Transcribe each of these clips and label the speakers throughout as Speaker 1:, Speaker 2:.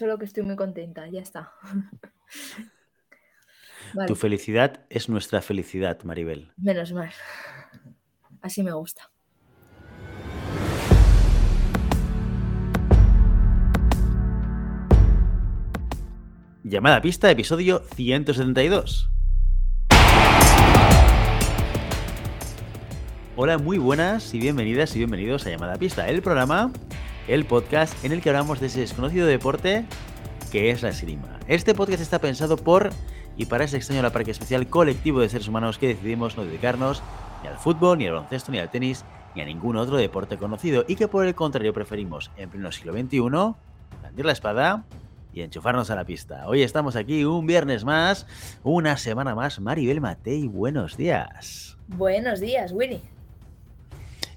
Speaker 1: solo que estoy muy contenta, ya está.
Speaker 2: Tu felicidad es nuestra felicidad, Maribel.
Speaker 1: Menos mal. Así me gusta.
Speaker 2: Llamada pista, episodio 172. Hola, muy buenas y bienvenidas y bienvenidos a Llamada Pista, el programa, el podcast en el que hablamos de ese desconocido deporte que es la esgrima. Este podcast está pensado por y para ese extraño la parque especial colectivo de seres humanos que decidimos no dedicarnos ni al fútbol, ni al baloncesto, ni al tenis, ni a ningún otro deporte conocido y que por el contrario preferimos en pleno siglo XXI blandir la espada y enchufarnos a la pista. Hoy estamos aquí un viernes más, una semana más. Maribel Matei, buenos días.
Speaker 1: Buenos días, Winnie.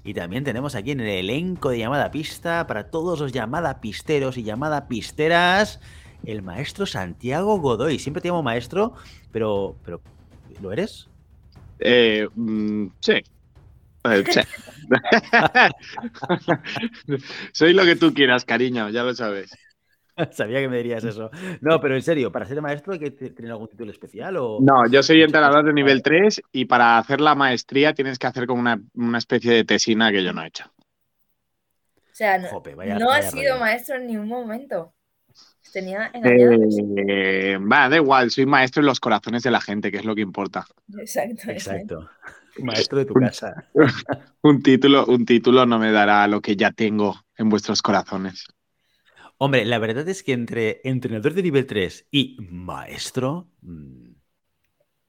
Speaker 2: Y también tenemos aquí en el elenco de llamada pista para todos los llamada pisteros y llamada pisteras, el maestro Santiago Godoy. Siempre te llamo maestro, pero, pero ¿lo eres?
Speaker 3: Eh, mm, sí. Eh, sí. Soy lo que tú quieras, cariño, ya lo sabes.
Speaker 2: Sabía que me dirías eso. No, pero en serio, ¿para ser maestro hay que tener algún título especial? O...
Speaker 3: No, yo soy entrenador de nivel 3 y para hacer la maestría tienes que hacer como una, una especie de tesina que yo no he hecho.
Speaker 1: O sea, no,
Speaker 2: Jope, vaya-
Speaker 1: no
Speaker 2: vaya
Speaker 1: has sido
Speaker 2: rollo.
Speaker 1: maestro en ningún momento. Tenía engañado.
Speaker 3: Eh, va, da igual, soy maestro en los corazones de la gente, que es lo que importa.
Speaker 1: Exacto, exacto.
Speaker 2: Exacto. Maestro de tu casa.
Speaker 3: Un título, un título no me dará lo que ya tengo en vuestros corazones.
Speaker 2: Hombre, la verdad es que entre entrenador de nivel 3 y maestro. mm,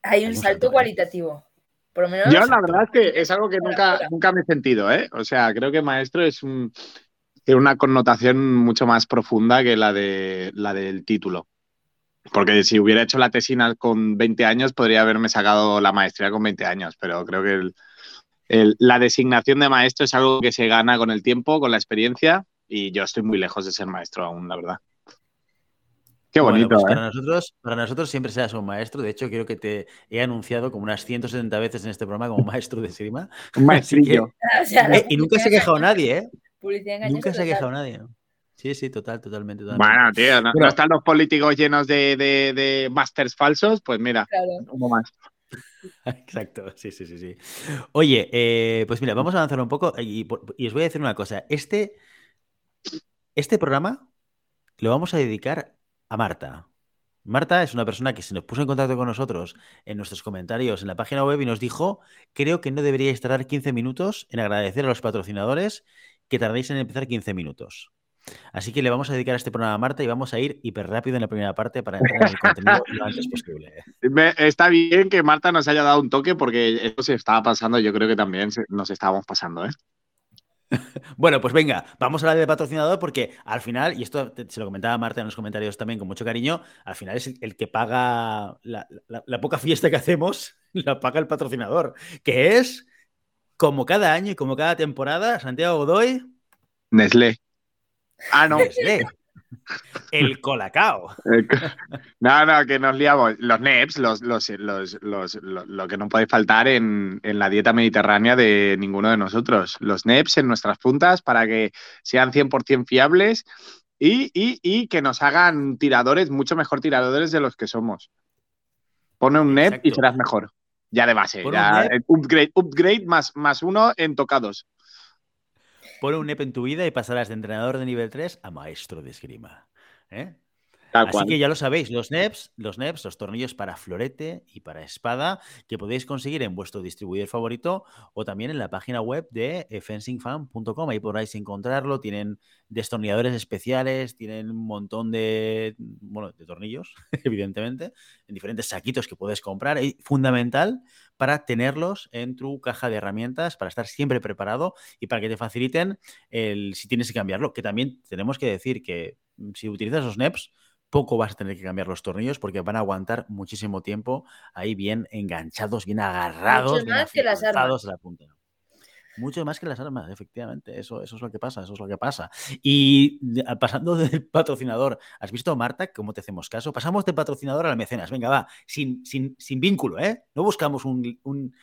Speaker 1: Hay
Speaker 2: Hay
Speaker 1: un salto cualitativo. Por lo menos.
Speaker 3: Yo la verdad es que es algo que nunca, nunca me he sentido, ¿eh? O sea, creo que maestro es un, tiene una connotación mucho más profunda que la, de, la del título. Porque si hubiera hecho la tesina con 20 años, podría haberme sacado la maestría con 20 años, pero creo que el- el- la designación de maestro es algo que se gana con el tiempo, con la experiencia, y yo estoy muy lejos de ser maestro aún, la verdad. Qué
Speaker 2: Bueno,
Speaker 3: bonito,
Speaker 2: pues
Speaker 3: ¿eh?
Speaker 2: para nosotros, para nosotros siempre serás un maestro. De hecho, creo que te he anunciado como unas 170 veces en este programa como maestro de esgrima.
Speaker 3: Un maestrillo.
Speaker 1: O sea, la
Speaker 2: Eh, y nunca se ha quejado nadie, ¿eh? Nunca se ha quejado nadie. Sí, sí, total, totalmente. totalmente.
Speaker 3: Bueno, tío, ¿no, no están los políticos llenos de, de, de másters falsos? Pues mira,
Speaker 1: Claro.
Speaker 3: uno más.
Speaker 2: Exacto, sí, sí, sí, sí. Oye, eh, pues mira, vamos a avanzar un poco y os voy a decir una cosa. Este, este programa lo vamos a dedicar a Marta. Marta es una persona que se nos puso en contacto con nosotros en nuestros comentarios en la página web y nos dijo, creo que no deberíais tardar 15 minutos en agradecer a los patrocinadores que tardéis en empezar 15 minutos. Así que le vamos a dedicar este programa a Marta y vamos a ir hiper rápido en la primera parte para entrar en el contenido lo antes posible.
Speaker 3: Está bien que Marta nos haya dado un toque porque esto se estaba pasando, yo creo que también nos estábamos pasando, ¿eh?
Speaker 2: Bueno, pues venga, vamos a hablar de patrocinador porque al final, y esto se lo comentaba Marta en los comentarios también con mucho cariño, al final es el, el que paga la, la- la poca fiesta que hacemos, la paga el patrocinador, que es, como cada año y como cada temporada, Santiago Godoy,
Speaker 3: Nestlé. Ah, no.
Speaker 2: Nestlé, el Colacao.
Speaker 3: No, no, que nos liamos. Los NEPs, los, los, los, los- lo, que no puede faltar en, en la dieta mediterránea de ninguno de nosotros. Los NEPs en nuestras puntas para que sean 100% fiables y, y, y que nos hagan tiradores, mucho mejor tiradores de los que somos. Pone un NEP y serás mejor. Ya de base.
Speaker 2: Un
Speaker 3: ya, upgrade, upgrade más, más uno en tocados.
Speaker 2: Pon un NEP en tu vida y pasarás de entrenador de nivel 3 a maestro de esgrima. ¿eh? Así
Speaker 3: cual.
Speaker 2: que ya lo sabéis, los NEPs, los NEPs, los tornillos para florete y para espada, que podéis conseguir en vuestro distribuidor favorito o también en la página web de fencingfan.com. Ahí podráis encontrarlo. Tienen destornilladores especiales, tienen un montón de, bueno, de tornillos, evidentemente, en diferentes saquitos que puedes comprar. Y fundamental para tenerlos en tu caja de herramientas, para estar siempre preparado y para que te faciliten el si tienes que cambiarlo. Que también tenemos que decir que mm, si utilizas los NEPs, poco vas a tener que cambiar los tornillos porque van a aguantar muchísimo tiempo ahí bien enganchados, bien agarrados,
Speaker 1: Mucho
Speaker 2: bien
Speaker 1: más que las
Speaker 2: afianzados a la punta. Mucho más que las armas, efectivamente. Eso, eso es lo que pasa, eso es lo que pasa. Y de- a- pasando del patrocinador, ¿has visto, Marta, cómo te hacemos caso? Pasamos de patrocinador al mecenas. Venga, va, sin, sin, sin vínculo, ¿eh? No buscamos un, un-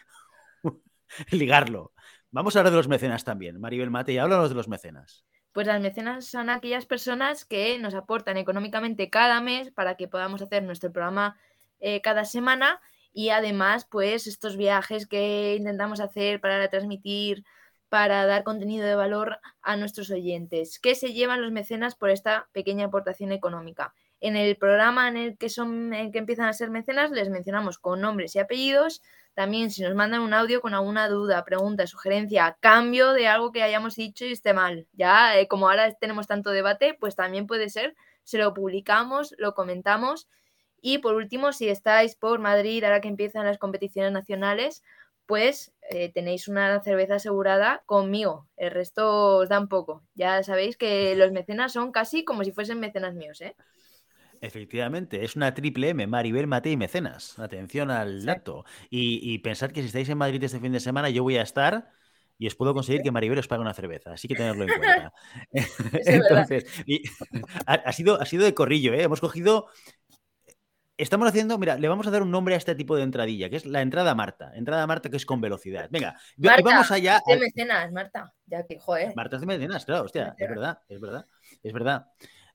Speaker 2: ligarlo. Vamos a hablar de los mecenas también. Maribel Mate, y háblanos de los mecenas.
Speaker 1: Pues las mecenas son aquellas personas que nos aportan económicamente cada mes para que podamos hacer nuestro programa eh, cada semana y además pues estos viajes que intentamos hacer para transmitir, para dar contenido de valor a nuestros oyentes. ¿Qué se llevan los mecenas por esta pequeña aportación económica? En el programa en el que, son, en el que empiezan a ser mecenas les mencionamos con nombres y apellidos también si nos mandan un audio con alguna duda, pregunta, sugerencia, cambio de algo que hayamos dicho y esté mal. Ya, eh, como ahora tenemos tanto debate, pues también puede ser, se lo publicamos, lo comentamos. Y por último, si estáis por Madrid, ahora que empiezan las competiciones nacionales, pues eh, tenéis una cerveza asegurada conmigo. El resto os da un poco. Ya sabéis que los mecenas son casi como si fuesen mecenas míos, ¿eh?
Speaker 2: Efectivamente, es una triple M, Maribel, Mate y Mecenas. Atención al dato. Y, pensad que si estáis en Madrid este fin de semana, yo voy a estar y os puedo conseguir que Maribel os pague una cerveza. Así que tenerlo en cuenta. Entonces, ha, sido, ha sido de corrillo, ¿eh? Hemos cogido. Estamos haciendo, mira, le vamos a dar un nombre a este tipo de entradilla, que es la entrada Marta. Entrada Marta que es con velocidad. Venga, vamos allá.
Speaker 1: De mecenas, Marta. Ya que, joder.
Speaker 2: Marta de mecenas, claro, hostia, es verdad, es verdad, es verdad.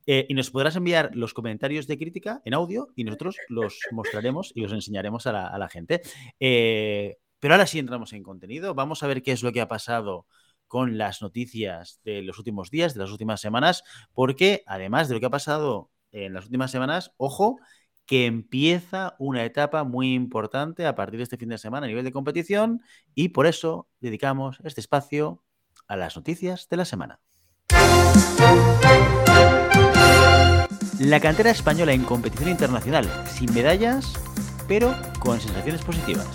Speaker 2: Eh, y nos podrás enviar los comentarios de crítica en audio y nosotros los mostraremos y los enseñaremos a la, gente. Eh, pero ahora sí entramos en contenido. Vamos a ver qué es lo que ha pasado con las noticias de los últimos días, de las últimas semanas, porque además de lo que ha pasado en las últimas semanas, ojo, que empieza una etapa muy importante a partir de este fin de semana a nivel de competición y por eso dedicamos este espacio a las noticias de la semana. La cantera española en competición internacional, sin medallas, pero con sensaciones positivas.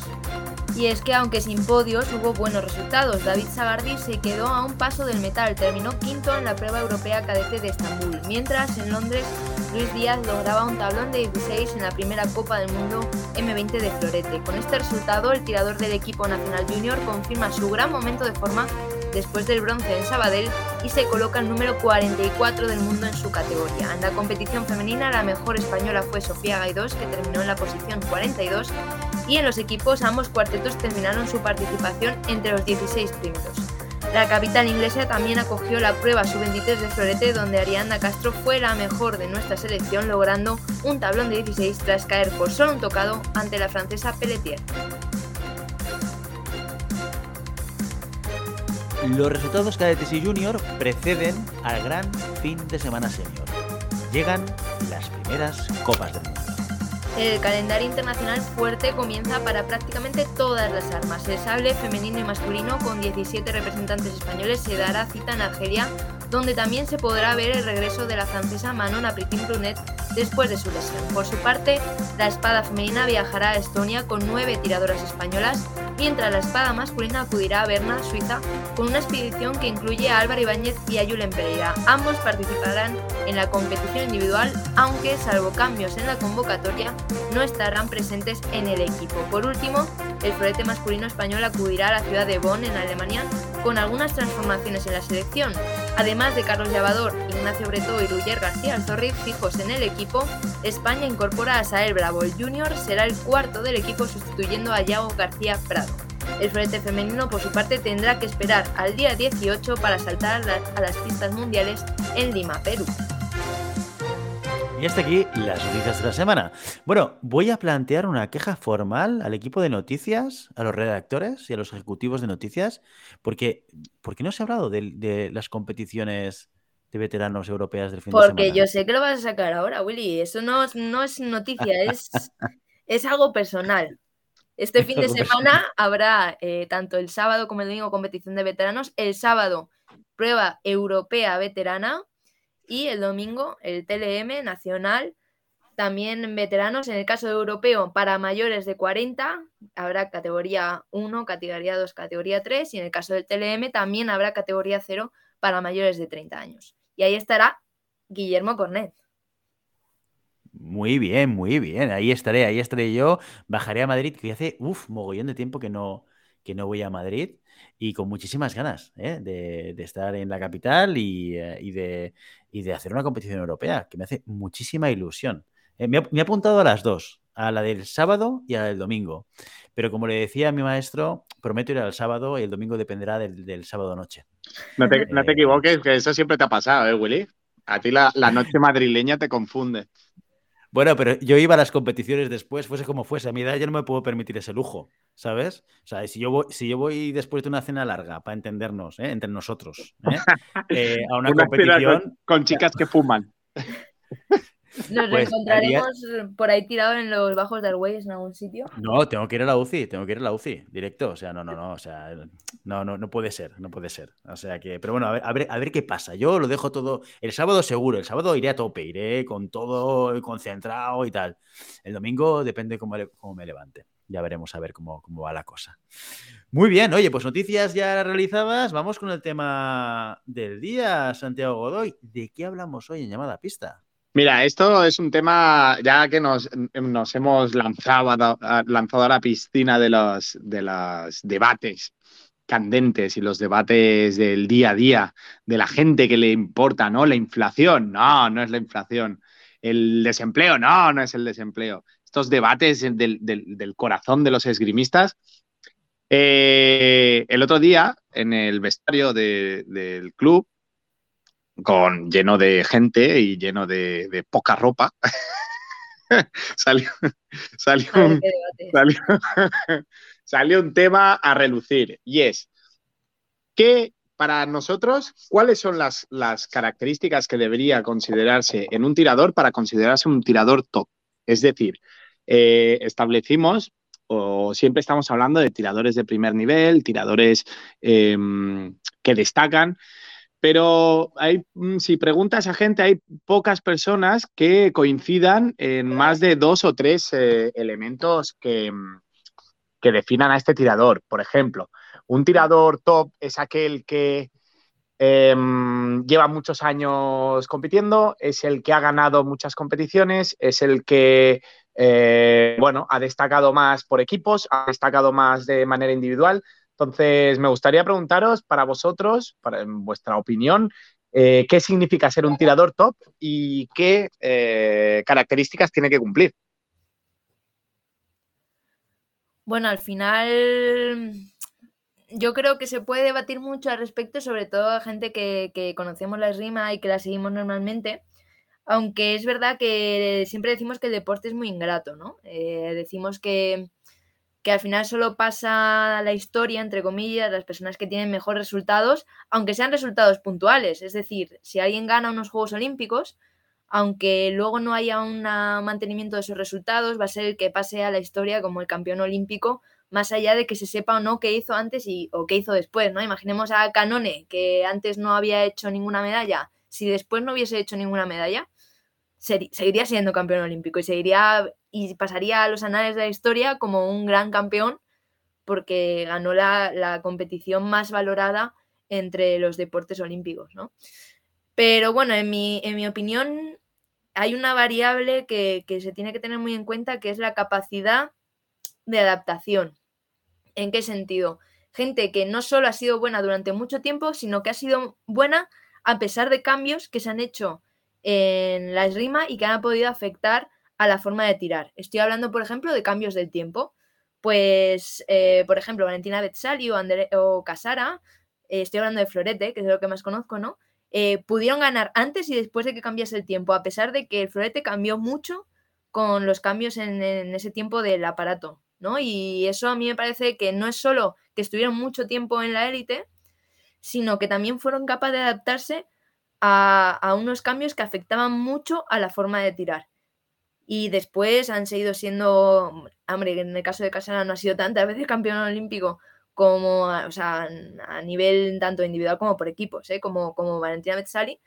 Speaker 1: Y es que aunque sin podios hubo buenos resultados, David Sagardí se quedó a un paso del metal, terminó quinto en la prueba europea cadete de Estambul, mientras en Londres Luis Díaz lograba un tablón de 16 en la primera Copa del Mundo M20 de Florete. Con este resultado, el tirador del equipo nacional junior confirma su gran momento de forma después del bronce en Sabadell y se coloca el número 44 del mundo en su categoría. En la competición femenina la mejor española fue Sofía Gaidós que terminó en la posición 42 y en los equipos ambos cuartetos terminaron su participación entre los 16 primeros. La capital inglesa también acogió la prueba sub-23 de Florete donde Arianda Castro fue la mejor de nuestra selección logrando un tablón de 16 tras caer por solo un tocado ante la francesa Pelletier.
Speaker 2: Los resultados cadetes y junior preceden al gran fin de semana senior. Llegan las primeras copas del mundo.
Speaker 1: El calendario internacional fuerte comienza para prácticamente todas las armas. El sable femenino y masculino con 17 representantes españoles se dará cita en Argelia, donde también se podrá ver el regreso de la francesa Manon Apritin Brunet después de su lesión. Por su parte, la espada femenina viajará a Estonia con nueve tiradoras españolas mientras la espada masculina acudirá a Berna, Suiza, con una expedición que incluye a Álvaro Ibáñez y a Julen Pereira. Ambos participarán en la competición individual, aunque, salvo cambios en la convocatoria, no estarán presentes en el equipo. Por último, el florete masculino español acudirá a la ciudad de Bonn, en Alemania, con algunas transformaciones en la selección. Además de Carlos Llavador, Ignacio Bretó y Ruyer García Alzorriz fijos en el equipo, España incorpora a Sael Bravo. El junior será el cuarto del equipo sustituyendo a Yago García Prado. El florete femenino, por su parte, tendrá que esperar al día 18 para saltar a las pistas mundiales en Lima, Perú.
Speaker 2: Y hasta aquí las noticias de la semana. Bueno, voy a plantear una queja formal al equipo de noticias, a los redactores y a los ejecutivos de noticias, porque, porque no se ha hablado de, las competiciones de veteranos europeas del fin
Speaker 1: de
Speaker 2: semana.
Speaker 1: Porque yo sé que lo vas a sacar ahora, Willy. Eso no, no es noticia, es, es algo personal. Este fin de semana habrá eh, tanto el sábado como el domingo competición de veteranos. El sábado, prueba europea veterana y el domingo el TLM nacional, también veteranos. En el caso europeo, para mayores de 40 habrá categoría 1, categoría 2, categoría 3 y en el caso del TLM también habrá categoría 0 para mayores de 30 años. Y ahí estará Guillermo Cornet.
Speaker 2: Muy bien, muy bien. Ahí estaré, ahí estaré yo. Bajaré a Madrid, que hace, uff, mogollón de tiempo que no, que no voy a Madrid y con muchísimas ganas ¿eh? de, estar en la capital eh, y, de, hacer una competición europea, que me hace muchísima ilusión. Eh, me, he apuntado a las dos, a la del sábado y a la del domingo. Pero como le decía a mi maestro, prometo ir al sábado y el domingo dependerá del, sábado noche.
Speaker 3: No te, no te, equivoques, que eso siempre te ha pasado, ¿eh, Willy? A ti la, la noche madrileña te confunde.
Speaker 2: Bueno, pero yo iba a las competiciones después, fuese como fuese. A mi edad ya no me puedo permitir ese lujo, ¿sabes? O sea, si yo voy, si yo voy después de una cena larga, para entendernos, ¿eh? entre nosotros, ¿eh? Eh, a una, competición.
Speaker 3: con, chicas que fuman.
Speaker 1: ¿Nos pues, encontraremos por ahí tirado en los bajos del Waze en algún sitio?
Speaker 2: No, tengo que ir a la UCI, tengo que ir a la UCI, directo. O sea, no, no, no, o sea, no, no, no puede ser, no puede ser. O sea que, pero bueno, a ver, a ver, a ver qué pasa. Yo lo dejo todo. El sábado seguro, el sábado iré a tope, iré con todo concentrado y tal. El domingo depende cómo, cómo me levante. Ya veremos a ver cómo, cómo va la cosa. Muy bien, oye, pues noticias ya realizadas. Vamos con el tema del día, Santiago Godoy. ¿De qué hablamos hoy en llamada pista?
Speaker 3: Mira, esto es un tema, ya que nos, hemos lanzado a, lanzado a la piscina de los, de los debates candentes y los debates del día a día, de la gente que le importa, ¿no? La inflación, no, no es la inflación. El desempleo, no, no es el desempleo. Estos debates del, corazón de los esgrimistas. Eh, el otro día, en el vestuario del club, con, lleno de gente y lleno de, poca ropa. salió, salió, un, tema a relucir y es que para nosotros, ¿cuáles son las, las características que debería considerarse en un tirador para considerarse un tirador top? Es decir, eh, establecimos o siempre estamos hablando de tiradores de primer nivel, tiradores em, que destacan, pero hay, mm, si preguntas a gente, hay pocas personas que coincidan en más de dos o tres eh, elementos que, mm, que, definan a este tirador. Por ejemplo, un tirador top es aquel que em, lleva muchos años compitiendo, es el que ha ganado muchas competiciones, es el que eh, bueno, ha destacado más por equipos, ha destacado más de manera individual. Entonces, me gustaría preguntaros para vosotros, para en vuestra opinión, eh, qué significa ser un tirador top y qué eh, características tiene que cumplir.
Speaker 1: Bueno, al final yo creo que se puede debatir mucho al respecto, sobre todo a gente que, conocemos la esgrima y que la seguimos normalmente, aunque es verdad que siempre decimos que el deporte es muy ingrato, ¿no? Eh, decimos que que al final solo pasa la historia, entre comillas, las personas que tienen mejores resultados, aunque sean resultados puntuales. Es decir, si alguien gana unos Juegos Olímpicos, aunque luego no haya un mantenimiento de esos resultados, va a ser el que pase a la historia como el campeón olímpico, más allá de que se sepa o no qué hizo antes y, o qué hizo después, ¿no? Imaginemos a Canone, que antes no había hecho ninguna medalla, si después no hubiese hecho ninguna medalla, seguiría siendo campeón olímpico y seguiría y pasaría a los anales de la historia como un gran campeón porque ganó la, competición más valorada entre los deportes olímpicos, ¿no? Pero bueno, en mi, en mi opinión, hay una variable que, que, se tiene que tener muy en cuenta, que es la capacidad de adaptación. ¿En qué sentido? Gente que no solo ha sido buena durante mucho tiempo, sino que ha sido buena a pesar de cambios que se han hecho en la esgrima y que han podido afectar a la forma de tirar. Estoy hablando, por ejemplo, de cambios del tiempo. Pues, eh, por ejemplo, Valentina Betzali o, o Casara, eh, estoy hablando de Florete, que es lo que más conozco, ¿no? Eh, pudieron ganar antes y después de que cambiase el tiempo, a pesar de que el Florete cambió mucho con los cambios en, ese tiempo del aparato, ¿no? Y eso a mí me parece que no es solo que estuvieron mucho tiempo en la élite, sino que también fueron capaces de adaptarse a unos cambios que afectaban mucho a la forma de tirar y después han seguido siendo, hombre, en el caso de Casana no ha sido tantas veces campeón olímpico como, o sea, a nivel tanto individual como por equipos, ¿eh? como, como Valentina Metzali,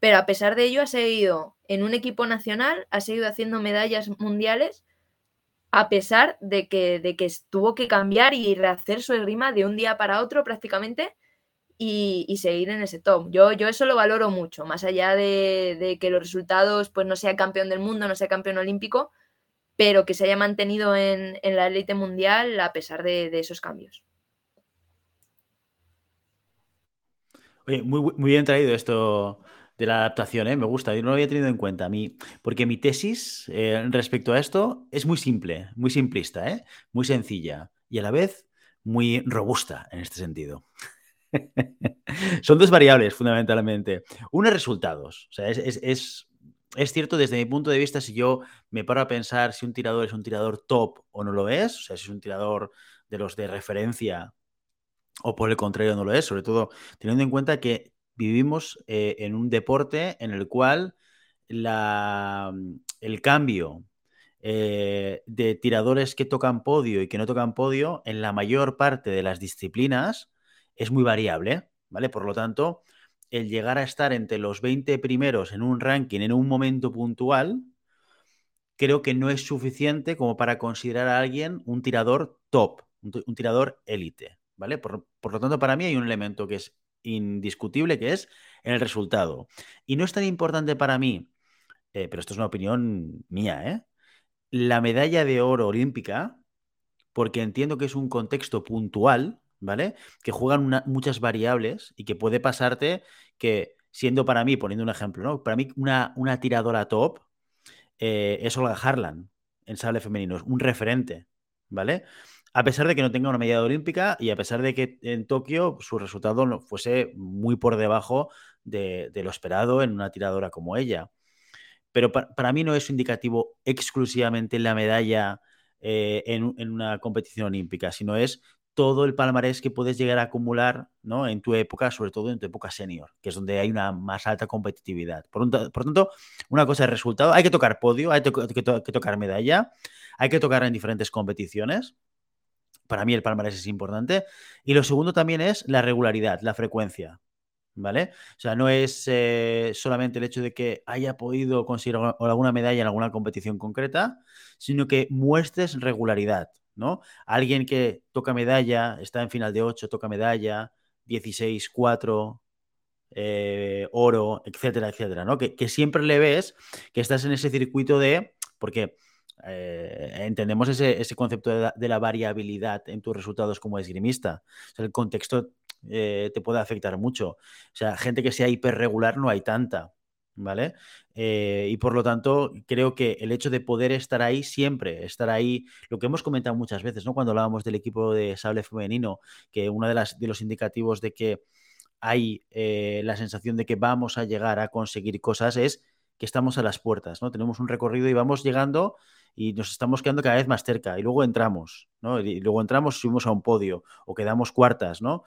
Speaker 1: pero a pesar de ello ha seguido en un equipo nacional, ha seguido haciendo medallas mundiales, a pesar de que, de que tuvo que cambiar y rehacer su esgrima de un día para otro prácticamente, y, seguir en ese top. Yo, yo eso lo valoro mucho, más allá de, que los resultados, pues no sea campeón del mundo, no sea campeón olímpico, pero que se haya mantenido en, la élite mundial a pesar de, esos cambios.
Speaker 2: Oye, muy, muy bien traído esto, de la adaptación, ¿eh? me gusta, yo no lo había tenido en cuenta a mí, porque mi tesis eh, respecto a esto es muy simple, muy simplista, ¿eh? muy sencilla y a la vez muy robusta en este sentido. Son dos variables fundamentalmente. Una, resultados. O sea, es, es, cierto desde mi punto de vista, si yo me paro a pensar si un tirador es un tirador top o no lo es, o sea, si es un tirador de los de referencia o por el contrario no lo es, sobre todo teniendo en cuenta que vivimos eh, en un deporte en el cual la, el cambio eh, de tiradores que tocan podio y que no tocan podio en la mayor parte de las disciplinas es muy variable, ¿vale? Por lo tanto, el llegar a estar entre los 20 primeros en un ranking en un momento puntual, creo que no es suficiente como para considerar a alguien un tirador top, un, tirador élite, ¿vale? Por, por, lo tanto, para mí hay un elemento que es indiscutible, que es el resultado. Y no es tan importante para mí, eh, pero esto es una opinión mía, ¿eh? La medalla de oro olímpica, porque entiendo que es un contexto puntual, ¿vale? Que juegan muchas variables y que puede pasarte que, siendo para mí, poniendo un ejemplo, ¿no? Para mí una, tiradora top eh, es Olga Harlan en sable femenino, es un referente, ¿vale? A pesar de que no tenga una medalla olímpica y a pesar de que en Tokio su resultado no fuese muy por debajo de, lo esperado en una tiradora como ella. Pero para, mí no es indicativo exclusivamente la medalla eh, en, en, una competición olímpica, sino es todo el palmarés que puedes llegar a acumular ¿no? en tu época, sobre todo en tu época senior, que es donde hay una más alta competitividad. Por, tanto, una cosa es resultado, hay que tocar podio, hay que, tocar medalla, hay que tocar en diferentes competiciones. Para mí el palmarés es importante. Y lo segundo también es la regularidad, la frecuencia. ¿Vale? O sea, no es eh, solamente el hecho de que haya podido conseguir alguna medalla en alguna competición concreta, sino que muestres regularidad. ¿No? Alguien que toca medalla, está en final de 8, toca medalla, 16, 4, eh, oro, etcétera, etcétera, ¿no? Que, siempre le ves que estás en ese circuito de, porque eh, entendemos ese, concepto de la, variabilidad en tus resultados como esgrimista. el contexto eh, te puede afectar mucho. O sea, gente que sea hiperregular no hay tanta. ¿Vale? Eh, y por lo tanto, creo que el hecho de poder estar ahí siempre, estar ahí, lo que hemos comentado muchas veces, ¿no? Cuando hablábamos del equipo de sable femenino, que uno de, las, de los indicativos de que hay eh, la sensación de que vamos a llegar a conseguir cosas es que estamos a las puertas, ¿no? Tenemos un recorrido y vamos llegando y nos estamos quedando cada vez más cerca y luego entramos, ¿no? Y luego entramos, subimos a un podio o quedamos cuartas, ¿no?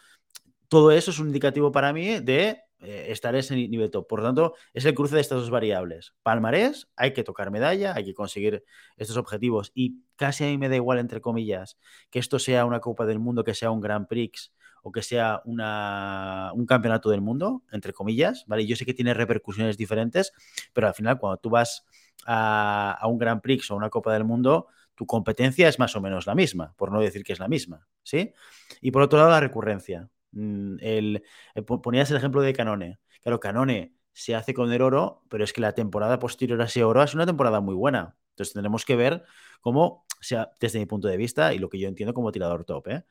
Speaker 2: Todo eso es un indicativo para mí de eh, estar ese nivel top. Por lo tanto, es el cruce de estas dos variables. Palmarés, hay que tocar medalla, hay que conseguir estos objetivos. Y casi a mí me da igual, entre comillas, que esto sea una Copa del Mundo, que sea un Grand Prix o que sea una, un campeonato del mundo, entre comillas, ¿vale? Yo sé que tiene repercusiones diferentes, pero al final cuando tú vas a, a un Grand Prix o una Copa del Mundo, tu competencia es más o menos la misma, por no decir que es la misma, ¿sí? Y por otro lado, la recurrencia. Mm, el, eh, ponías el ejemplo de Canone. Claro, Canone se hace con el oro, pero es que la temporada posterior a ese oro es una temporada muy buena. Entonces tendremos que ver cómo, sea, desde mi punto de vista y lo que yo entiendo como tirador top, ¿eh?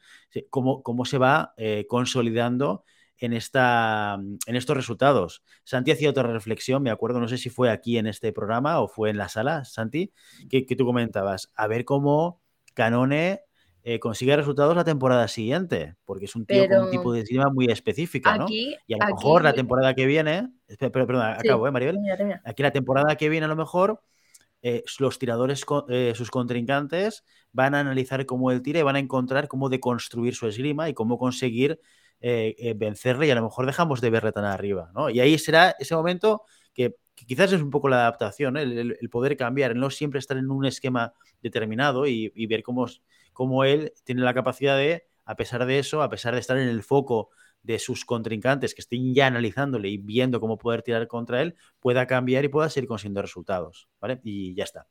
Speaker 2: cómo, cómo, se va eh, consolidando en, esta, en estos resultados. Santi hacía otra reflexión, me acuerdo, no sé si fue aquí en este programa o fue en la sala, Santi, que tú comentabas, a ver cómo Canone eh, consigue resultados la temporada siguiente, porque es un tío con un tipo de esgrima muy específica, ¿no? y a lo mejor la temporada que viene, pero, perdón, acabo, ¿eh, Maribel? Aquí la temporada que viene a lo mejor eh, los tiradores, eh, sus contrincantes, van a analizar cómo él tira y van a encontrar cómo deconstruir su esgrima y cómo conseguir vencerle y a lo mejor dejamos de verle tan arriba, ¿no? Y ahí será ese momento que, quizás es un poco la adaptación, el, poder cambiar, el no siempre estar en un esquema determinado y, y ver cómo cómo él tiene la capacidad de, a pesar de eso, a pesar de estar en el foco de sus contrincantes que estén ya analizándole y viendo cómo poder tirar contra él, pueda cambiar y pueda seguir consiguiendo resultados, ¿vale? Y ya está.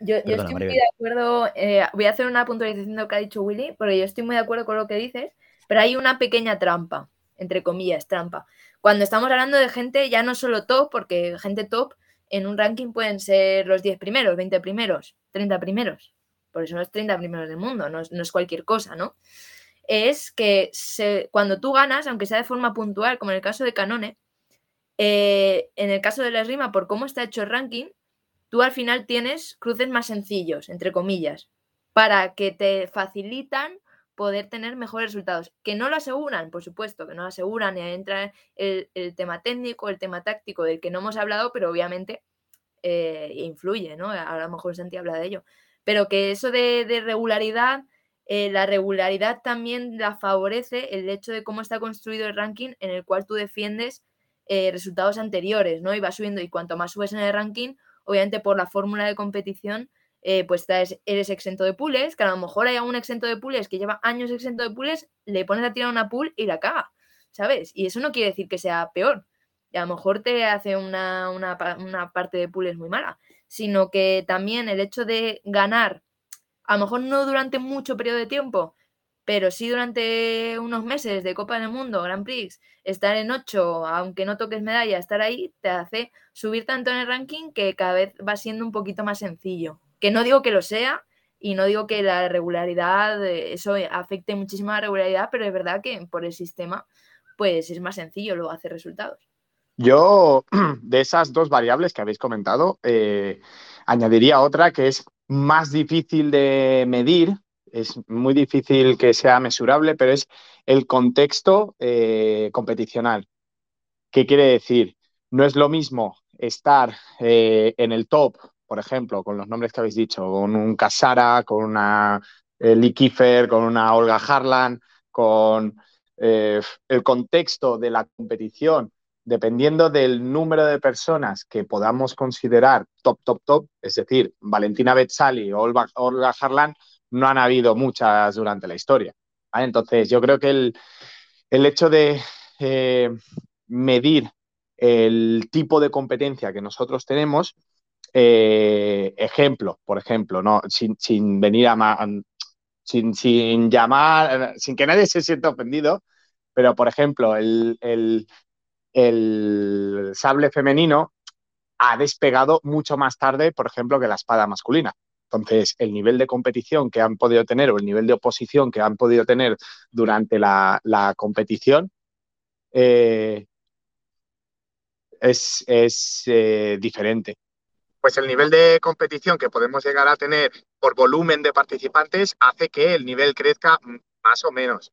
Speaker 1: Yo, estoy muy de acuerdo, eh, voy a hacer una puntualización de lo que ha dicho Willy, porque yo estoy muy de acuerdo con lo que dices, pero hay una pequeña trampa, entre comillas, trampa. Cuando estamos hablando de gente ya no solo top, porque gente top en un ranking pueden ser los 10 primeros, 20 primeros, 30 primeros por eso no es 30 primeros del mundo, no es, cualquier cosa, ¿no? Es que cuando tú ganas, aunque sea de forma puntual, como en el caso de Canone, Eh, en el caso de la esgrima, por cómo está hecho el ranking, tú al final tienes cruces más sencillos, entre comillas, para que te facilitan poder tener mejores resultados. Que no lo aseguran, por supuesto, que no lo aseguran y entra el, tema técnico, el tema táctico del que no hemos hablado, pero obviamente eh, influye, ¿no? A lo mejor Santi habla de ello. Pero que eso de, regularidad, eh, la regularidad también la favorece el hecho de cómo está construido el ranking en el cual tú defiendes eh, resultados anteriores, ¿no? Y va subiendo y cuanto más subes en el ranking, obviamente por la fórmula de competición, eh, pues eres exento de pools, que a lo mejor hay algún exento de pools que lleva años exento de pools, le pones a tirar una pool y la caga, ¿sabes? Y eso no quiere decir que sea peor. Y a lo mejor te hace una, parte de pools muy mala, sino que también el hecho de ganar, a lo mejor no durante mucho periodo de tiempo, pero sí durante unos meses de Copa del Mundo, Grand Prix, estar en 8, aunque no toques medalla, estar ahí, te hace subir tanto en el ranking que cada vez va siendo un poquito más sencillo. Que no digo que lo sea y no digo que la regularidad, eh, eso afecte muchísimo a la regularidad, pero es verdad que por el sistema, pues es más sencillo luego hacer resultados.
Speaker 3: Yo, de esas dos variables que habéis comentado, eh, añadiría otra que es más difícil de medir, es muy difícil que sea mesurable, pero es el contexto eh, competicional. ¿Qué quiere decir? No es lo mismo estar en el top por ejemplo, con los nombres que habéis dicho, con un Casara, con una eh, Lee Kiefer, con una Olga Harlan, con eh, el contexto de la competición, dependiendo del número de personas que podamos considerar top, top, top, es decir, Valentina Betzali o Olga, Harlan, no han habido muchas durante la historia. Entonces, yo creo que el, hecho de eh, medir el tipo de competencia que nosotros tenemos eh, ejemplo, por ejemplo, ¿no? sin, venir a sin, sin, llamar, sin que nadie se sienta ofendido, pero por ejemplo, el, el, sable femenino ha despegado mucho más tarde, por ejemplo, que la espada masculina. Entonces, el nivel de competición que han podido tener o el nivel de oposición que han podido tener durante la, competición eh, es, eh, diferente pues el nivel de competición que podemos llegar a tener por volumen de participantes hace que el nivel crezca más o menos.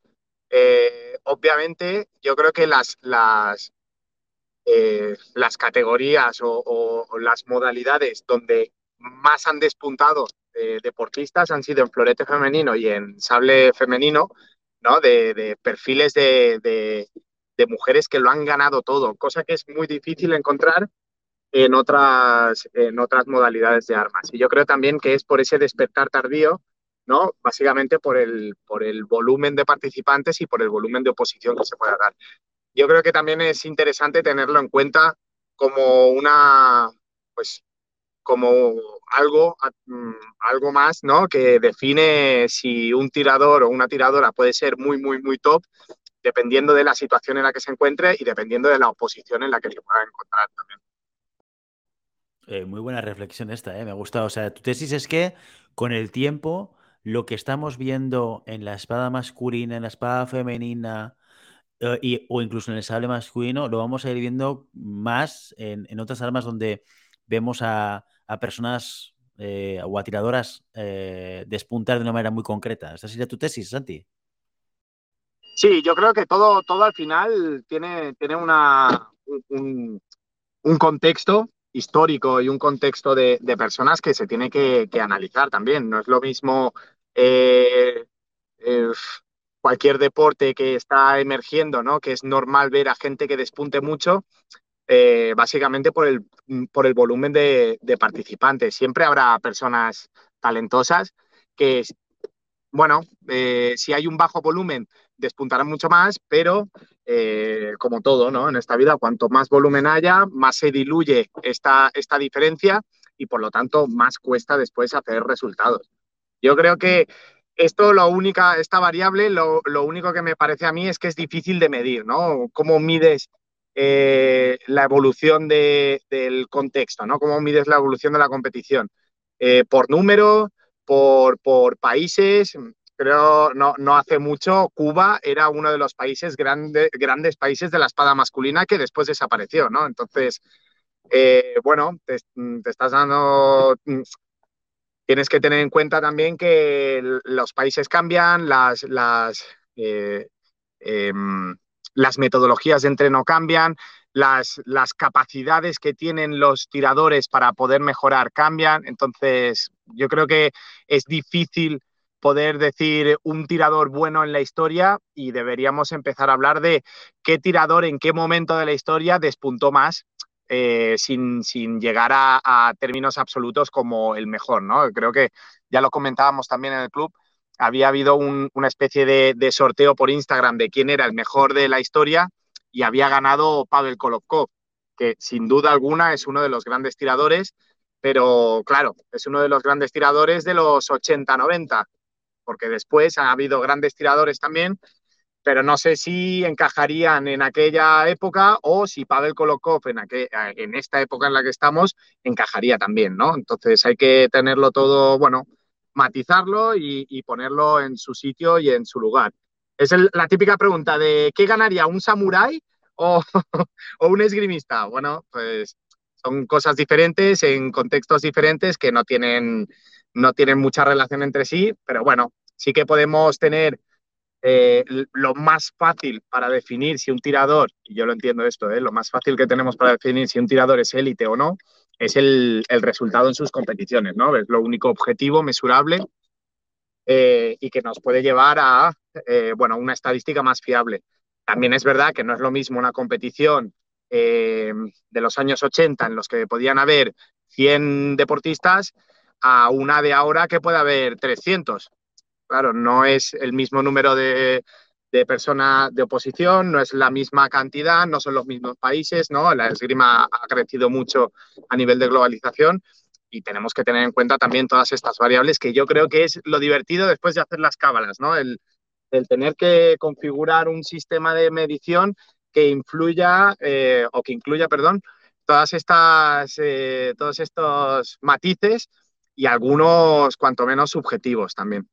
Speaker 3: Eh, obviamente, yo creo que las, las, eh, las categorías o, las modalidades donde más han despuntado eh, deportistas han sido en florete femenino y en sable femenino, ¿no? De, perfiles de, mujeres que lo han ganado todo, cosa que es muy difícil encontrar en otras, en otras modalidades de armas. Y yo creo también que es por ese despertar tardío, ¿no? Básicamente por el, por el volumen de participantes y por el volumen de oposición que se pueda dar. Yo creo que también es interesante tenerlo en cuenta como una, pues, como algo, mm, algo más, ¿no? Que define si un tirador o una tiradora puede ser muy, muy, muy top, dependiendo de la situación en la que se encuentre y dependiendo de la oposición en la que se pueda encontrar también.
Speaker 2: Eh, muy buena reflexión esta, ¿eh? me ha gustado. O sea, tu tesis es que con el tiempo lo que estamos viendo en la espada masculina, en la espada femenina eh, o incluso en el sable masculino, lo vamos a ir viendo más en, otras armas donde vemos a, personas o a tiradoras despuntar de una manera muy concreta. ¿Esta sería tu tesis, Santi?
Speaker 3: Sí, yo creo que todo, todo al final tiene, tiene una, un, contexto histórico y un contexto de, personas que se tiene que, analizar también. No es lo mismo eh, eh, cualquier deporte que está emergiendo, ¿no? que es normal ver a gente que despunte mucho, eh, básicamente por el, por el volumen de, participantes. Siempre habrá personas talentosas que, bueno, si hay un bajo volumen, despuntarán mucho más, pero eh, como todo, ¿no? En esta vida, cuanto más volumen haya, más se diluye esta, esta diferencia y por lo tanto más cuesta después hacer resultados. Yo creo que esto, lo única, esta variable, lo, único que me parece a mí es que es difícil de medir, ¿no? ¿Cómo mides eh, la evolución del contexto, ¿no? ¿Cómo mides la evolución de la competición? Eh, por número, por, por países, creo no, no hace mucho, Cuba era uno de los países grandes países de la espada masculina que después desapareció, ¿no? Entonces, eh, bueno, te, estás dando tienes que tener en cuenta también que los países cambian, las, eh, em, las metodologías de entreno cambian, las, las, capacidades que tienen los tiradores para poder mejorar cambian. Entonces, yo creo que es difícil poder decir un tirador bueno en la historia y deberíamos empezar a hablar de qué tirador en qué momento de la historia despuntó más eh, sin, llegar a, términos absolutos como el mejor, ¿no? Creo que ya lo comentábamos también en el club, había habido una especie de, sorteo por Instagram de quién era el mejor de la historia y había ganado Pavel Kolokov, que sin duda alguna es uno de los grandes tiradores, pero claro, es uno de los grandes tiradores de los 80-90, porque después ha habido grandes tiradores también pero no sé si encajarían en aquella época o si Pavel Kolokov en, esta época en la que estamos encajaría también, ¿no? Entonces hay que tenerlo todo, bueno, matizarlo y, ponerlo en su sitio y en su lugar. Es la típica pregunta de ¿qué ganaría un samurái o, o un esgrimista? Bueno, pues son cosas diferentes en contextos diferentes que no tienen, no tienen mucha relación entre sí, pero bueno, sí que podemos tener eh, lo más fácil para definir si un tirador, y yo lo entiendo esto, ¿eh? lo más fácil que tenemos para definir si un tirador es élite o no, es el, resultado en sus competiciones, ¿no? Es lo único objetivo, mesurable eh, y que nos puede llevar a, bueno, una estadística más fiable. También es verdad que no es lo mismo una competición de los años 80 en los que podían haber 100 deportistas a una de ahora que puede haber 300 claro, no es el mismo número de, personas de oposición, no es la misma cantidad, no son los mismos países, ¿no? La esgrima ha crecido mucho a nivel de globalización y tenemos que tener en cuenta también todas estas variables que yo creo que es lo divertido después de hacer las cábalas, ¿no? El, tener que configurar un sistema de medición que influya eh, o que incluya, perdón, todas estas, eh, todos estos matices y algunos cuanto menos subjetivos también.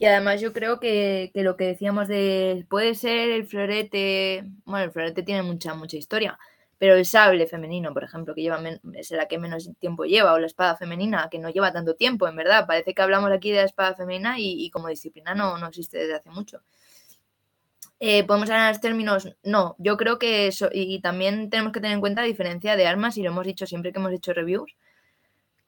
Speaker 1: Y además yo creo que, lo que decíamos de, puede ser el florete, bueno, el florete tiene mucha, mucha historia, pero el sable femenino, por ejemplo, que lleva es la que menos tiempo lleva, o la espada femenina, que no lleva tanto tiempo, en verdad. Parece que hablamos aquí de la espada femenina y, como disciplina no, no existe desde hace mucho. Eh, ¿Podemos hablar en los términos? No, yo creo que eso, y también tenemos que tener en cuenta la diferencia de armas, y lo hemos dicho siempre que hemos hecho reviews,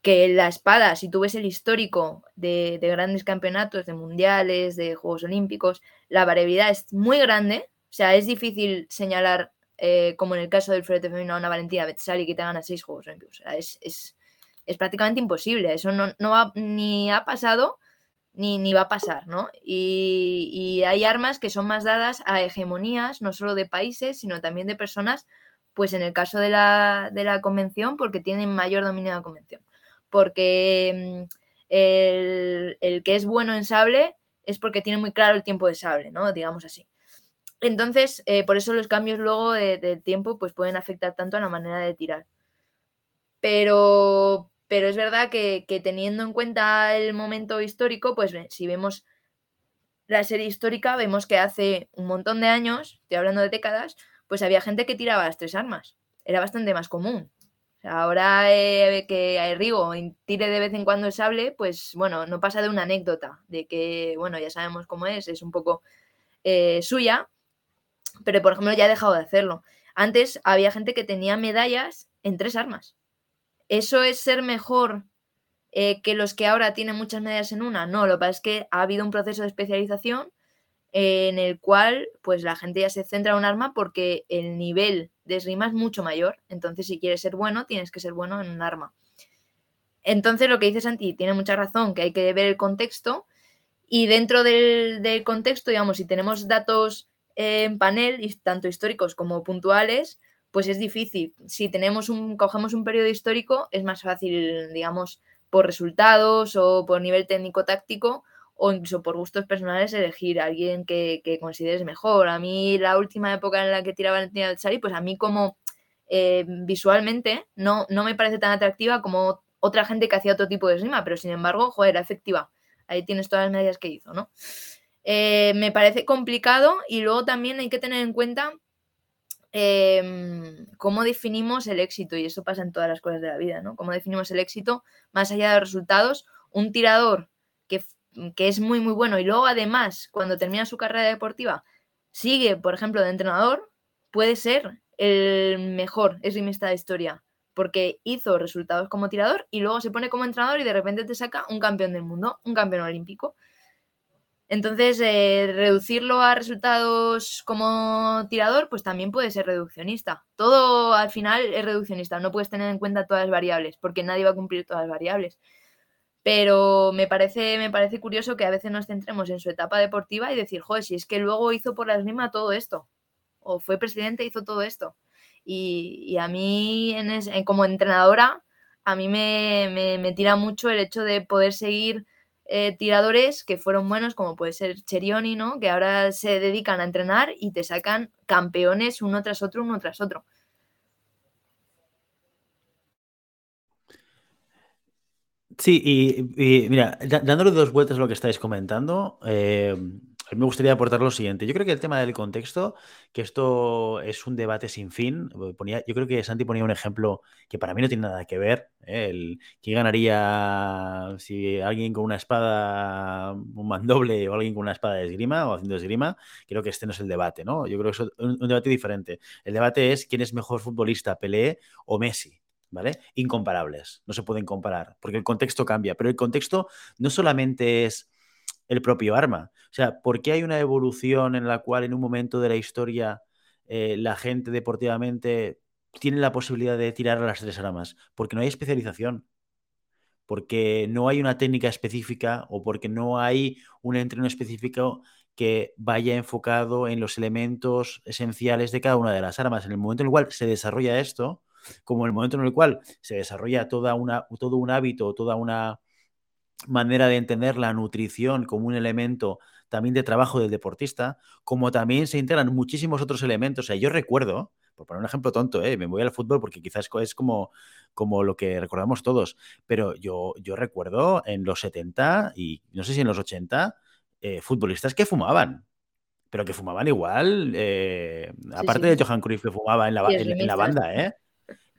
Speaker 1: que la espada, si tú ves el histórico de, grandes campeonatos, de mundiales, de Juegos Olímpicos, la variabilidad es muy grande. O sea, es difícil señalar, eh, como en el caso del florete femenino, una Valentina Betzali que te gana seis Juegos Olímpicos. O sea, es, es, prácticamente imposible. Eso no, no va, ni ha pasado ni, ni, va a pasar, ¿no? Y, y, hay armas que son más dadas a hegemonías, no solo de países, sino también de personas, pues en el caso de la, de la convención, porque tienen mayor dominio de la convención porque mm, el, que es bueno en sable es porque tiene muy claro el tiempo de sable, ¿no? Digamos así. Entonces, eh, por eso los cambios luego de, tiempo pues pueden afectar tanto a la manera de tirar. Pero, pero es verdad que, teniendo en cuenta el momento histórico, pues si vemos la serie histórica, vemos que hace un montón de años, estoy hablando de décadas, pues había gente que tiraba las tres armas. Era bastante más común. Ahora eh, que Rigo tire de vez en cuando el sable, pues bueno, no pasa de una anécdota, de que, bueno, ya sabemos cómo es, es un poco eh, suya, pero por ejemplo ya ha dejado de hacerlo. Antes había gente que tenía medallas en tres armas. ¿Eso es ser mejor eh, que los que ahora tienen muchas medallas en una? No, lo que pasa es que ha habido un proceso de especialización en el cual pues la gente ya se centra en un arma porque el nivel de esgrima es mucho mayor. Entonces, si quieres ser bueno, tienes que ser bueno en un arma. Entonces, lo que dice Santi tiene mucha razón, que hay que ver el contexto. Y dentro del, contexto, digamos, si tenemos datos en panel, tanto históricos como puntuales, pues es difícil. Si tenemos un, cogemos un periodo histórico, es más fácil, digamos, por resultados o por nivel técnico-táctico, o incluso por gustos personales elegir a alguien que, consideres mejor. A mí la última época en la que tiraba Valentina Alzari, pues a mí como eh, visualmente no, no me parece tan atractiva como otra gente que hacía otro tipo de esgrima, pero sin embargo, joder, efectiva. ahí tienes todas las medidas que hizo, ¿no? Eh, me parece complicado y luego también hay que tener en cuenta em, cómo definimos el éxito, y eso pasa en todas las cosas de la vida, ¿no? Cómo definimos el éxito más allá de los resultados. Un tirador que, es muy, muy bueno y luego además, cuando termina su carrera deportiva, sigue, por ejemplo, de entrenador, puede ser el mejor esgrimista de historia, porque hizo resultados como tirador y luego se pone como entrenador y de repente te saca un campeón del mundo, un campeón olímpico. Entonces, eh, reducirlo a resultados como tirador, pues también puede ser reduccionista. Todo al final es reduccionista, no puedes tener en cuenta todas las variables, porque nadie va a cumplir todas las variables. Pero me parece, me parece curioso que a veces nos centremos en su etapa deportiva y decir, joder, si es que luego hizo por la esgrima todo esto, o fue presidente, hizo todo esto. Y, a mí, en como entrenadora, a mí me, tira mucho el hecho de poder seguir eh, tiradores que fueron buenos, como puede ser Cherioni, ¿no? Que ahora se dedican a entrenar y te sacan campeones uno tras otro, uno tras otro.
Speaker 2: Sí, y, mira, dándole dos vueltas a lo que estáis comentando, eh, me gustaría aportar lo siguiente. Yo creo que el tema del contexto, que esto es un debate sin fin. Ponía, yo creo que Santi ponía un ejemplo que para mí no tiene nada que ver. ¿eh? El, ¿Quién ganaría si alguien con una espada, un mandoble o alguien con una espada de esgrima o haciendo esgrima? Creo que este no es el debate, ¿no? Yo creo que es un, un debate diferente. El debate es quién es mejor futbolista, Pelé o Messi. ¿Vale? Incomparables, no se pueden comparar, porque el contexto cambia, pero el contexto no solamente es el propio arma, o sea, ¿por qué hay una evolución en la cual en un momento de la historia eh, la gente deportivamente tiene la posibilidad de tirar a las tres armas? Porque no hay especialización, porque no hay una técnica específica o porque no hay un entreno específico que vaya enfocado en los elementos esenciales de cada una de las armas. En el momento en el cual se desarrolla esto, como el momento en el cual se desarrolla toda una, todo un hábito, toda una manera de entender la nutrición como un elemento también de trabajo del deportista, como también se integran muchísimos otros elementos. O sea, yo recuerdo, por poner un ejemplo tonto, ¿eh? me voy al fútbol porque quizás es como, como lo que recordamos todos, pero yo, yo recuerdo en los 70 y no sé si en los 80, eh, futbolistas que fumaban pero que fumaban igual, eh, aparte de Johan Cruyff que fumaba en la, en la banda, ¿eh?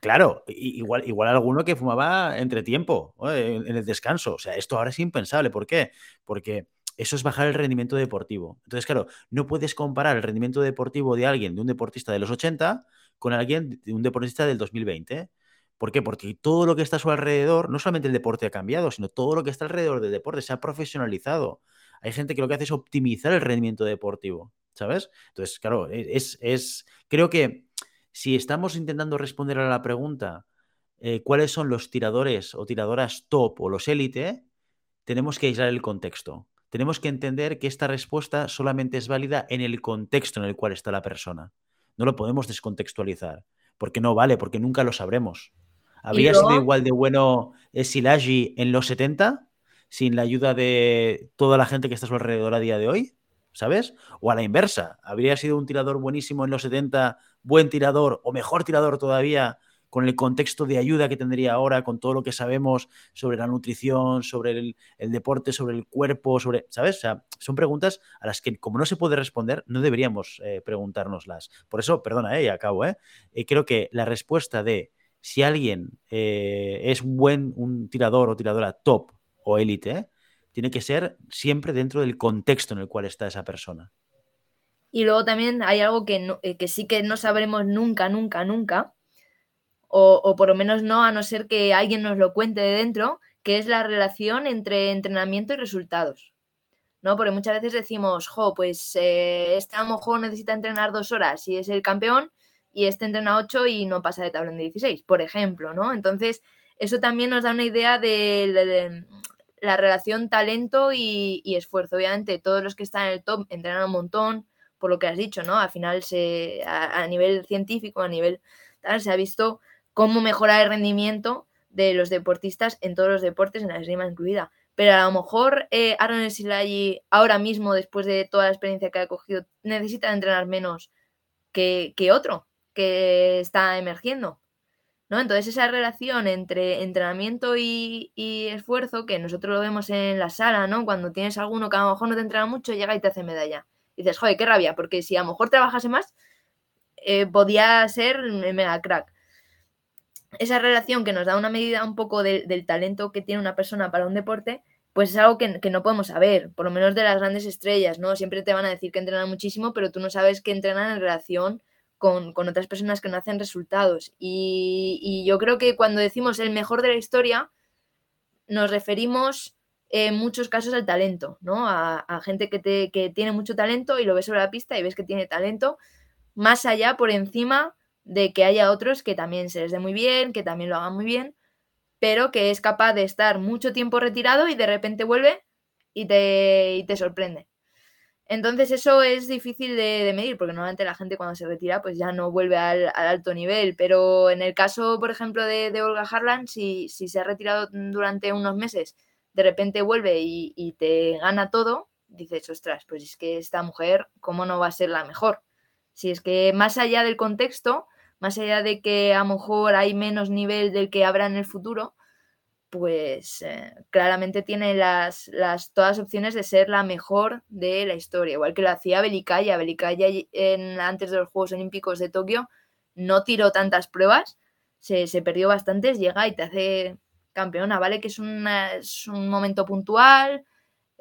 Speaker 2: Claro, igual, igual alguno que fumaba entre tiempo, en, el descanso. O sea, esto ahora es impensable. ¿Por qué? Porque eso es bajar el rendimiento deportivo. Entonces, claro, no puedes comparar el rendimiento deportivo de alguien, de un deportista de los 80, con alguien de un deportista del 2020. ¿Por qué? Porque todo lo que está a su alrededor, no solamente el deporte ha cambiado, sino todo lo que está alrededor del deporte se ha profesionalizado. Hay gente que lo que hace es optimizar el rendimiento deportivo, ¿sabes? Entonces, claro, e, es, es creo que si estamos intentando responder a la pregunta eh, cuáles son los tiradores o tiradoras top o los élite, tenemos que aislar el contexto. Tenemos que entender que esta respuesta solamente es válida en el contexto en el cual está la persona. No lo podemos descontextualizar, porque no vale, porque nunca lo sabremos. ¿Habría sido igual de bueno Silagi en los 70 sin la ayuda de toda la gente que está a su alrededor a día de hoy? ¿Sabes? O a la inversa, ¿habría sido un tirador buenísimo en los 70 buen tirador o mejor tirador todavía con el contexto de ayuda que tendría ahora, con todo lo que sabemos sobre la nutrición, sobre el, deporte, sobre el cuerpo, sobre, ¿sabes? O sea, son preguntas a las que como no se puede responder, no deberíamos eh, preguntárnoslas. Por eso, perdona, eh, y acabo, ¿eh? ¿eh? Creo que la respuesta de si alguien eh, es un buen un tirador o tiradora top o élite, tiene que ser siempre dentro del contexto en el cual está esa persona.
Speaker 1: Y luego también hay algo que, eh, que sí que no sabremos nunca, nunca, nunca, o, por lo menos no, a no ser que alguien nos lo cuente de dentro, que es la relación entre entrenamiento y resultados. ¿no? Porque muchas veces decimos, jo, pues eh, este a lo mejor necesita entrenar dos horas y es el campeón, y este entrena ocho y no pasa de tablón de 16, por ejemplo, ¿no? Entonces, eso también nos da una idea de, la relación talento y, y, esfuerzo. Obviamente, todos los que están en el top entrenan un montón, por lo que has dicho, ¿no? Al final, se, a, nivel científico, a nivel tal, se ha visto cómo mejorar el rendimiento de los deportistas en todos los deportes, en la esgrima incluida. Pero a lo mejor eh, Aaron Silagi ahora mismo, después de toda la experiencia que ha cogido, necesita entrenar menos que, otro que está emergiendo. ¿no? Entonces esa relación entre entrenamiento y, esfuerzo, que nosotros lo vemos en la sala, ¿no? Cuando tienes alguno que a lo mejor no te entrena mucho, llega y te hace medalla. Y dices, joder, qué rabia, porque si a lo mejor trabajase más, eh, podía ser mega crack. Esa relación que nos da una medida un poco del talento que tiene una persona para un deporte, pues es algo que, no podemos saber, por lo menos de las grandes estrellas, ¿no? Siempre te van a decir que entrenan muchísimo, pero tú no sabes que entrenan en relación con, otras personas que no hacen resultados. Y, yo creo que cuando decimos el mejor de la historia, nos referimos en muchos casos al talento, ¿no? A, gente que, te, que tiene mucho talento y lo ves sobre la pista y ves que tiene talento, más allá, por encima de que haya otros que también se les dé muy bien, que también lo hagan muy bien, pero que es capaz de estar mucho tiempo retirado y de repente vuelve y te, te sorprende. Entonces eso es difícil de, medir, porque normalmente la gente cuando se retira pues ya no vuelve al, alto nivel, pero en el caso, por ejemplo, de, Olga Harlan, si, si, se ha retirado durante unos meses, de repente vuelve y, y te gana todo, dices, ostras, pues es que esta mujer, ¿cómo no va a ser la mejor? Si es que más allá del contexto, más allá de que a lo mejor hay menos nivel del que habrá en el futuro, pues eh, claramente tiene las, las, todas las opciones de ser la mejor de la historia, igual que lo hacía Belicaya. Belicaya en, antes de los Juegos Olímpicos de Tokio no tiró tantas pruebas, se, se perdió bastantes, llega y te hace campeona, ¿vale? Que es, es un momento puntual,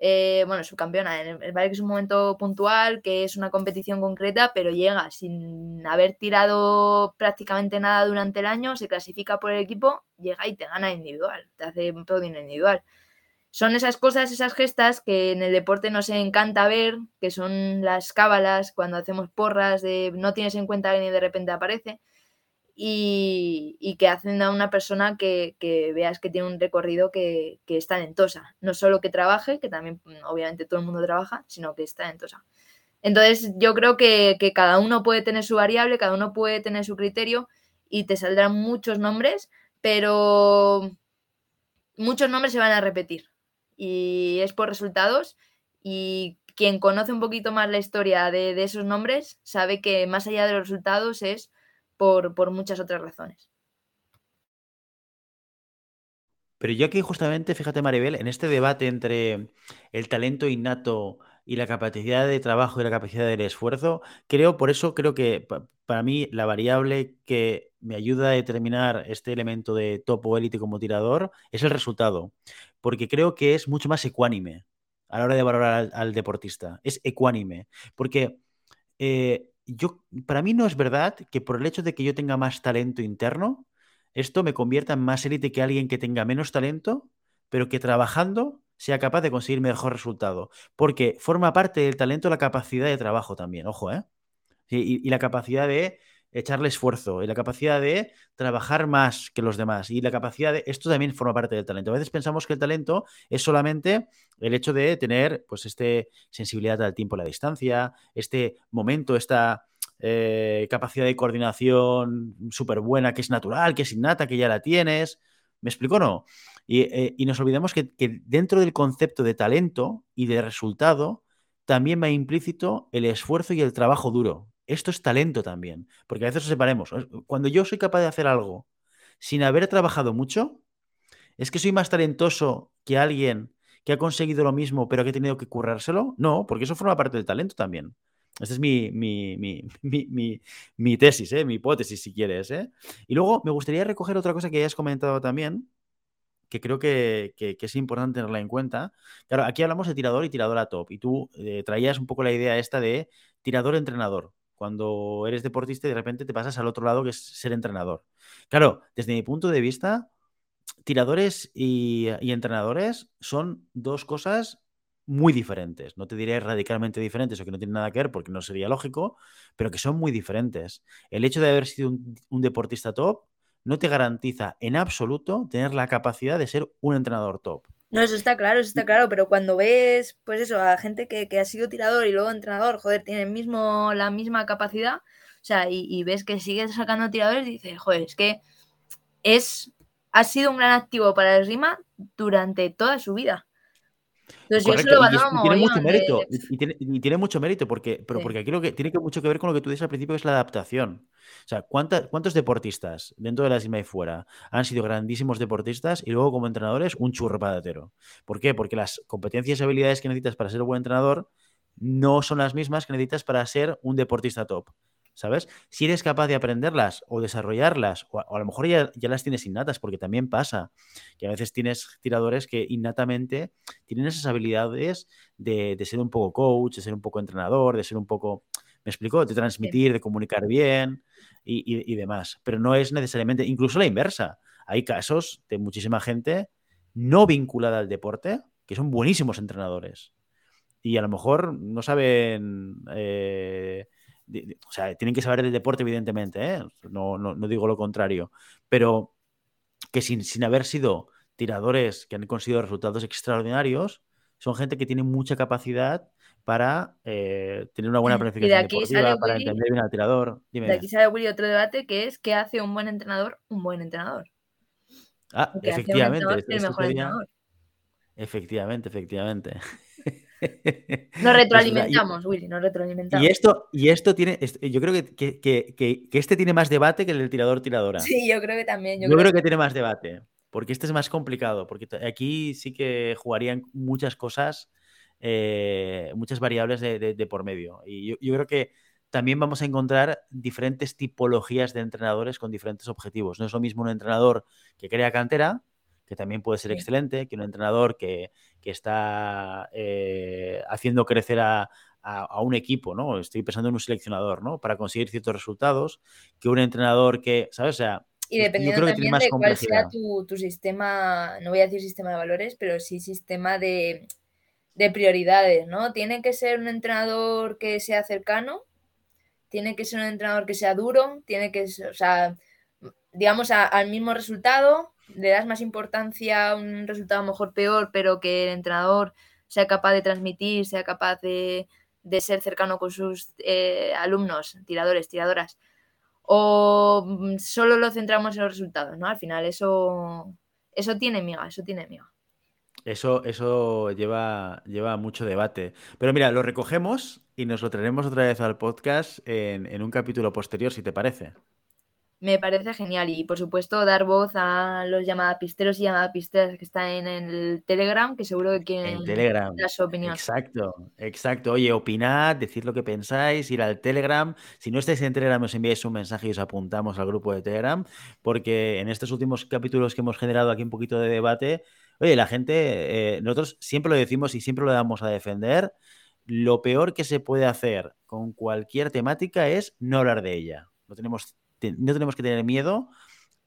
Speaker 1: eh, bueno, subcampeona, vale que es un momento puntual, que es una competición concreta, pero llega sin haber tirado prácticamente nada durante el año, se clasifica por el equipo, llega y te gana individual, te hace un podio individual. Son esas cosas, esas gestas que en el deporte nos encanta ver, que son las cábalas, cuando hacemos porras de no tienes en cuenta que y de repente aparece y, que hacen a una persona que, veas que tiene un recorrido que, es talentosa. No solo que trabaje, que también mm, obviamente todo el mundo trabaja, sino que es talentosa. Entonces yo creo que, cada uno puede tener su variable, cada uno puede tener su criterio y te saldrán muchos nombres, pero muchos nombres se van a repetir y es por resultados y quien conoce un poquito más la historia de esos nombres sabe que más allá de los resultados es por, muchas otras razones.
Speaker 2: Pero yo aquí justamente, fíjate Maribel, en este debate entre el talento innato y la capacidad de trabajo y la capacidad del esfuerzo, creo, por eso creo que para mí la variable que me ayuda a determinar este elemento de top o élite como tirador es el resultado, porque creo que es mucho más ecuánime a la hora de valorar al, deportista, es ecuánime, porque eh, yo, para mí no es verdad que por el hecho de que yo tenga más talento interno, esto me convierta en más élite que alguien que tenga menos talento, pero que trabajando sea capaz de conseguir mejor resultado. Porque forma parte del talento la capacidad de trabajo también, ojo, ¿eh? y la capacidad de echarle esfuerzo y la capacidad de trabajar más que los demás y la capacidad de esto también forma parte del talento. A veces pensamos que el talento es solamente el hecho de tener pues este sensibilidad al tiempo y la distancia, este momento, esta eh, capacidad de coordinación súper buena que es natural, que es innata, que ya la tienes. ¿Me explico o no? Y, eh, nos olvidamos que dentro del concepto de talento y de resultado también va implícito el esfuerzo y el trabajo duro esto es talento también, porque a veces nos separemos. Cuando yo soy capaz de hacer algo sin haber trabajado mucho, ¿es que soy más talentoso que alguien que ha conseguido lo mismo pero que ha tenido que currárselo? No, porque eso forma parte del talento también. Esta es mi, mi, tesis, ¿eh? mi hipótesis, si quieres. ¿eh? Y luego me gustaría recoger otra cosa que hayas comentado también, que creo que, es importante tenerla en cuenta. Claro, aquí hablamos de tirador y tirador top, y tú eh, traías un poco la idea esta de tirador-entrenador cuando eres deportista y de repente te pasas al otro lado que es ser entrenador. Claro, desde mi punto de vista, tiradores y, entrenadores son dos cosas muy diferentes. No te diré radicalmente diferentes o que no tienen nada que ver porque no sería lógico, pero que son muy diferentes. El hecho de haber sido un, deportista top no te garantiza en absoluto tener la capacidad de ser un entrenador top.
Speaker 1: No, eso está claro, eso está claro, pero cuando ves, pues eso, a gente que, ha sido tirador y luego entrenador, joder, tiene mismo, la misma capacidad, o sea, y, ves que sigue sacando tiradores, dices, joder, es que es, ha sido un gran activo para el Rima durante toda su vida. Entonces yo
Speaker 2: y, tiene mucho mérito, y, tiene, mucho mérito, porque, pero porque aquí lo que tiene que mucho que ver con lo que tú dices al principio, es la adaptación. O sea, ¿cuántos deportistas dentro de la cima y fuera han sido grandísimos deportistas y luego como entrenadores un churro padatero? ¿Por qué? Porque las competencias y habilidades que necesitas para ser un buen entrenador no son las mismas que necesitas para ser un deportista top. ¿Sabes? Si eres capaz de aprenderlas o desarrollarlas, o a, lo mejor ya, las tienes innatas, porque también pasa que a veces tienes tiradores que innatamente tienen esas habilidades de, ser un poco coach, de ser un poco entrenador, de ser un poco, ¿me explico? De transmitir, de comunicar bien y, y demás. Pero no es necesariamente, incluso la inversa. Hay casos de muchísima gente no vinculada al deporte que son buenísimos entrenadores y a lo mejor no saben eh, o sea, tienen que saber del deporte, evidentemente, ¿eh? no, digo lo contrario, pero que sin, sin haber sido tiradores que han conseguido resultados extraordinarios, son gente que tiene mucha capacidad para eh, tener una buena planificación deportiva, para entender bien al tirador.
Speaker 1: De aquí sale Willy otro debate que es ¿qué hace un buen entrenador un buen entrenador?
Speaker 2: Ah, efectivamente. Efectivamente, efectivamente.
Speaker 1: Nos retroalimentamos, Willy, nos retroalimentamos.
Speaker 2: Y esto, y esto tiene, yo creo que, este tiene más debate que el del tirador-tiradora.
Speaker 1: Sí, yo creo que también.
Speaker 2: Yo, creo, que... tiene más debate, porque este es más complicado, porque aquí sí que jugarían muchas cosas, eh, muchas variables de, por medio. Y yo, creo que también vamos a encontrar diferentes tipologías de entrenadores con diferentes objetivos. No es lo mismo un entrenador que crea cantera, que también puede ser excelente, que un entrenador que, está eh, haciendo crecer a, un equipo, ¿no? Estoy pensando en un seleccionador, ¿no? Para conseguir ciertos resultados, que un entrenador que, ¿sabes? O sea,
Speaker 1: y dependiendo también de cuál sea tu, sistema, no voy a decir sistema de valores, pero sí sistema de, de prioridades, ¿no? Tiene que ser un entrenador que sea cercano, tiene que ser un entrenador que sea duro, tiene que ser, o sea, digamos, al mismo resultado, le das más importancia a un resultado mejor peor, pero que el entrenador sea capaz de transmitir, sea capaz de, ser cercano con sus eh, alumnos, tiradores, tiradoras, o mm, solo lo centramos en los resultados, ¿no? Al final eso, eso tiene miga, eso tiene miga.
Speaker 2: Eso, eso lleva, lleva mucho debate. Pero mira, lo recogemos y nos lo traeremos otra vez al podcast en, en un capítulo posterior, si te parece
Speaker 1: me parece genial. Y por supuesto, dar voz a los llamadapisteros y llamadas-pisteras que están en el Telegram, que seguro que quieren dar su opinión.
Speaker 2: Exacto, exacto. Oye, opinad, decid lo que pensáis, ir al Telegram. Si no estáis en Telegram, os enviáis un mensaje y os apuntamos al grupo de Telegram, porque en estos últimos capítulos que hemos generado aquí un poquito de debate, oye, la gente, eh, nosotros siempre lo decimos y siempre lo damos a defender. Lo peor que se puede hacer con cualquier temática es no hablar de ella. No tenemos no tenemos que tener miedo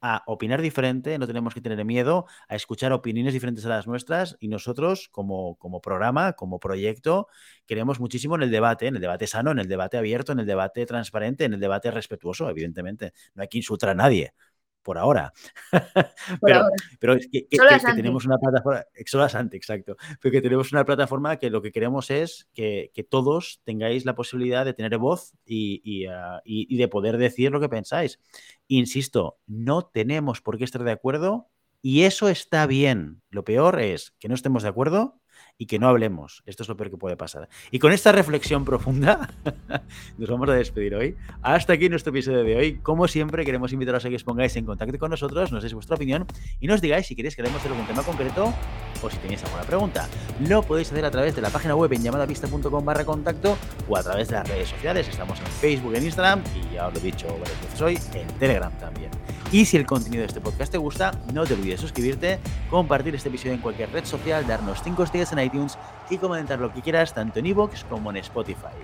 Speaker 2: a opinar diferente, no tenemos que tener miedo a escuchar opiniones diferentes a las nuestras y nosotros como, como programa, como proyecto, queremos muchísimo en el debate, en el debate sano, en el debate abierto, en el debate transparente, en el debate respetuoso, evidentemente. No hay que insultar a nadie, por ahora. pero, es que, tenemos una plataforma, exacto, pero que tenemos una plataforma que lo que queremos es que, todos tengáis la posibilidad de tener voz ah, y, de poder decir lo que pensáis. Insisto, no tenemos por qué estar de acuerdo y eso está bien. Lo peor es que no estemos de acuerdo y que no hablemos. Esto es lo peor que puede pasar. Y con esta reflexión profunda, nos vamos a despedir hoy. Hasta aquí nuestro episodio de hoy. Como siempre, queremos invitaros a que os pongáis en contacto con nosotros, nos deis vuestra opinión y nos digáis si queréis que hablemos de algún tema concreto o si tenéis alguna pregunta. Lo podéis hacer a través de la página web en llamadavista.com barra contacto o a través de las redes sociales. Estamos en Facebook, en Instagram y ya os lo he dicho varias veces hoy, en Telegram también. Y si el contenido de este podcast te gusta, no te olvides suscribirte, compartir este episodio en cualquier red social, darnos 5 estrellas en iTunes y comentar lo que quieras tanto en iVoox como en Spotify.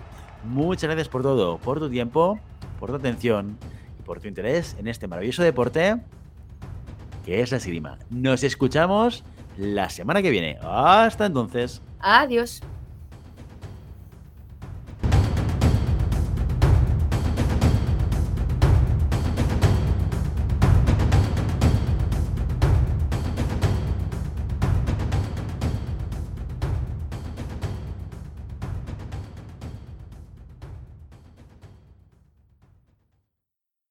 Speaker 2: Muchas gracias por todo, por tu tiempo, por tu atención y por tu interés en este maravilloso deporte que es la esgrima. Nos escuchamos la semana que viene. Hasta entonces.
Speaker 1: Adiós.